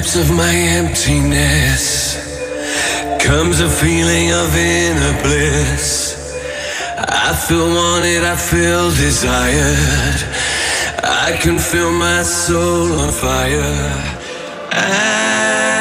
depths of my emptiness comes a feeling of inner bliss. I feel wanted, I feel desired. I can feel my soul on fire. I